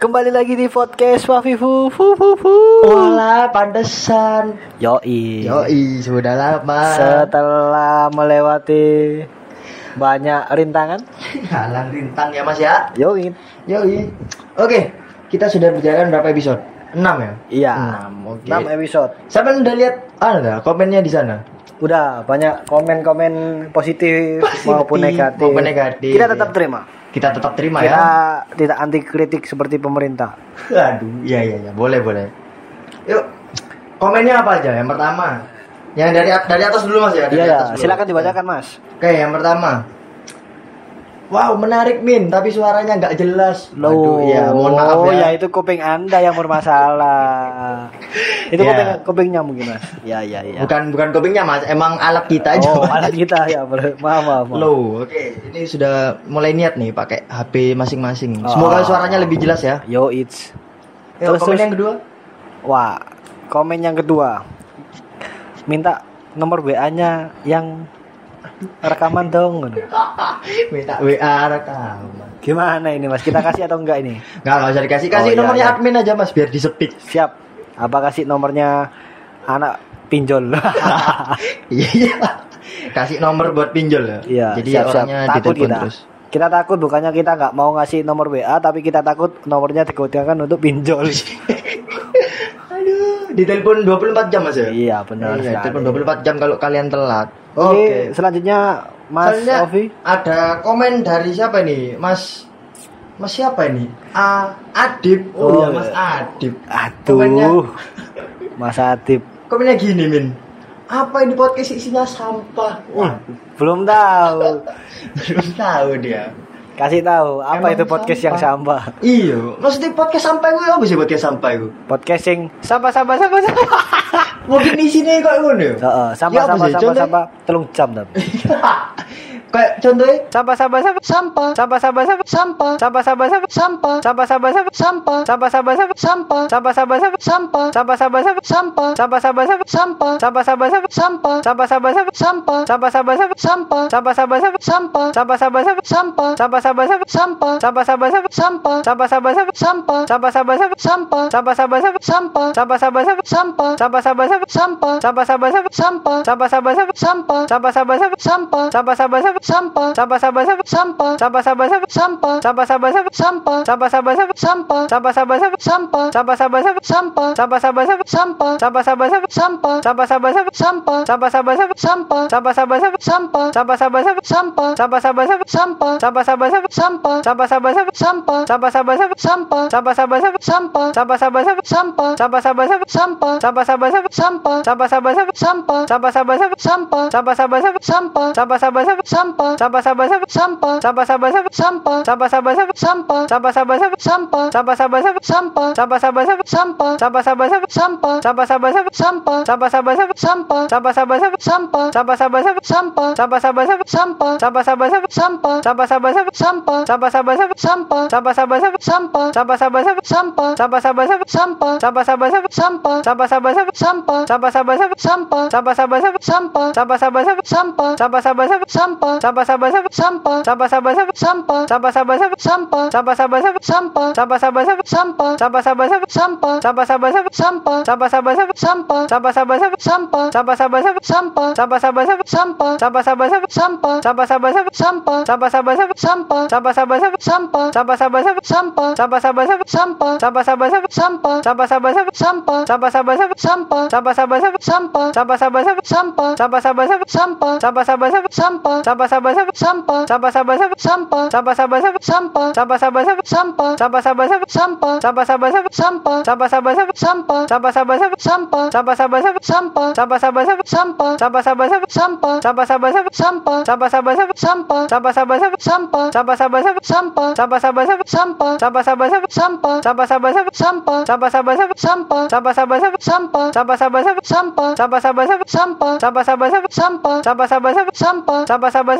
Kembali lagi di podcast Wafifu fu fu fu. Wala, pantesan. Yoi. Yoi, sudah lama. Setelah melewati banyak rintangan, Halang rintang ya Mas ya. yoi. Yoi. Oke, kita sudah berjalan berapa episode? 6 ya? Iya. 6, oke. 6 episode. Sampai udah lihat ada komennya di sana. Udah banyak komen-komen positif, Positif maupun negatif. maupun negatif, Kita tetap terima. Kita tetap terima Kita ya. tidak anti kritik seperti pemerintah. Aduh, iya iya iya, boleh boleh. Yuk, komennya apa aja? Yang pertama, yang dari dari atas dulu Mas ya. Iya ya, silakan dibacakan Mas. Oke, yang pertama. Wow, menarik Min, tapi suaranya nggak jelas. Loh, ya, mohon maaf oh, ya. ya itu kuping Anda yang bermasalah. itu Ya. kuping kupingnya mungkin Mas. Ya ya ya. Bukan bukan kupingnya Mas, emang alat kita aja. Oh, alat kita ya. Maaf, maaf, maaf. Loh, oke. Ini sudah mulai niat nih pakai HP masing-masing. Oh. Semoga suaranya lebih jelas ya. Yo, it's. Yuk, Terus, komen terus. yang kedua. Wah, komen yang kedua. Minta nomor WA-nya yang rekaman dong. Minta WA rekaman. Gimana ini Mas? Kita kasih atau enggak ini? Nggak, nggak usah dikasih. Kasih Oh, iya, nomornya iya. admin aja Mas biar disepik. Siap. Apa kasih nomornya anak pinjol? Iya. iya. Kasih nomor buat pinjol ya. Iya, Jadi siap, siap. orangnya Takut kita. terus. Kita takut bukannya kita nggak mau ngasih nomor WA, tapi kita takut nomornya digunakan untuk pinjol. Aduh, ditelepon 24 jam Mas ya? iya, benar Iya, telepon 24 jam kalau kalian telat. Oke, Oke. selanjutnya Mas Selanjutnya Ovi. ada komen dari siapa ini? Mas Mas siapa ini? A Adip. Oh, Oh, ya Mas Adip. Komennya, Aduh. Mas Adib. komennya gini, Min. Apa ini podcast isinya sampah? Wah, Belum tahu. belum tahu dia. Kasih tahu apa Emang itu podcast yang sampah. sampah. Iya, maksudnya podcast sampah gue apa sih podcast sampah gue? Podcast yang sampah sampah sampah sampah. Mungkin di sini kok ngono ya? Heeh, sampah Ya, sampah sampah sampah telung jam tapi. Kayak contohnya Sampah sampah sampah sampah, sampah sampah sampah sampah, sampah sampah sampah sampah, sampah sampah sampah sampah, sampah sampah sampah sampah, sampah sampah sampah sampah, sampah sampah sampah sampah, sampah sampah sampah sampah, sampah sampah sampah sampah, sampah sampah sampah sampah, sampah sampah sampah sampah, sampah sampah sampah sampah, sampah sampah sampah sampah, sampah sampah sampah sampah, sampah sampah sampah sampah, sampah sampah sampah sampah, sampah sampah sampah sampah, sampah sampah sampah sampah, sampah sampah sampah sampah, sampah sampah sampah sampah, sampah sampah sampah sampah, sampah sampah sampah sampah, sampah sampah sampah sampah, sampah sampah sampah sampah, sampah sampah sampah sampah, sampah sampah sampah sampah, sampah sampah sampah sampah, sampah sampah sampah sampah, sampah sampah sampah sampah, sampah sampah sampah sampah, sampah sampah sampah sampah, sampah sampah sampah sampah, sampah sampah sampah sampah, sampah sampah sampah sampah, sampah sampah sampah sampah, sampah sampah sampah sampah, sampah sampah sampah sampah, sampah sampah sampah sampah, sampah sampah sampah sampah, sampah sampah sampah sampah, sampah sampah sampah sampah, sampah sampah sampah sampah, sampah sampah sampah sampah, sampah sampah sampah sampah, sampah sampah sampah sampah, sampah sampah sampah sampah, sampah sampah sampah sampah, sampah sampah sampah sampah, sampah sampah sampah sampah, sampah sampah sampah sampah, sampah sampah sampah sampah, sampah sampah sampah sampah, sampah sampah sampah sampah, sampah sampah sampah sampah, sampah sampah sampah sampah, sampah sampah sampah sampah, sampah sampah sampah sampah, sampah sampah sampah sampah, sampah sampah sampah sampah, sampah sampah sampah sampah, sampah sampah sampah sampah, sampah sampah sampah sampah, sampah sampah sampah sampah, sampah sampah sampah sampah, sampah sampah sampah sampah, sampah sampah sampah sampah, sampah sampah sampah sampah, sampah sampah sampah sampah, sampah sampah sampah sampah, sampah sampah sampah sampah, sampah sampah sampah sampah, sampah sampah sampah sampah, sampah sampah sampah sampah, sampah sampah sampah sampah, sampah sampah sampah sampah, sampah sampah sampah sampah, sampah sampah sampah sampah, sampah sampah sampah sampah, sampah sampah sampah sampah, sampah sampah sampah sampah, sampah sampah sampah sampah, sampah sampah sampah sampah, sampah sampah sampah sampah, sampah sampah sampah sampah, sampah sampah sampah sampah, sampah sampah sampah sampah, sampah sampah sampah sampah, sampah sampah sampah sampah, sampah sampah sampah sampah, sampah sampah sampah sampah, sampah sampah sampah sampah, sampah sampah sampah sampah, sampah sampah sampah sampah, sampah sampah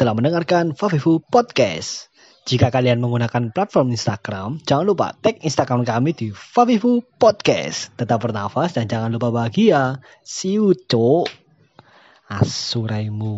telah mendengarkan Favivu Podcast. Jika kalian menggunakan platform Instagram, jangan lupa tag Instagram kami di Favivu Podcast. Tetap bernafas dan jangan lupa bahagia. See you, cok. Asuraimu.